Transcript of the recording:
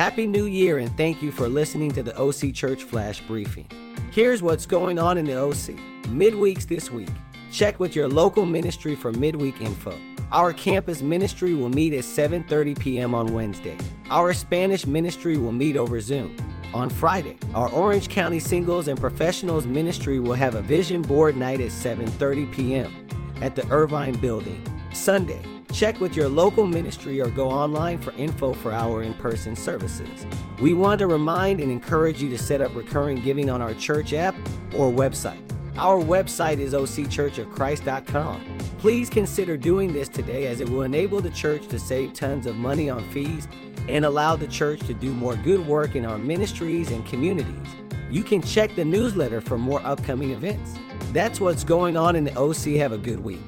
Happy New Year and thank you for listening to the OC Church Flash Briefing. Here's what's going on in the OC. Midweeks this week. Check with your local ministry for midweek info. Our campus ministry will meet at 7:30 p.m. on Wednesday. Our Spanish ministry will meet over Zoom. On Friday, our Orange County Singles and Professionals ministry will have a vision board night at 7:30 p.m. at the Irvine building. Sunday, check with your local ministry or go online for info for our in-person services. We want to remind and encourage you to set up recurring giving on our church app or website. Our website is occhurchofchrist.com. Please consider doing this today as it will enable the church to save tons of money on fees and allow the church to do more good work in our ministries and communities. You can check the newsletter for more upcoming events. That's what's going on in the OC. Have a good week.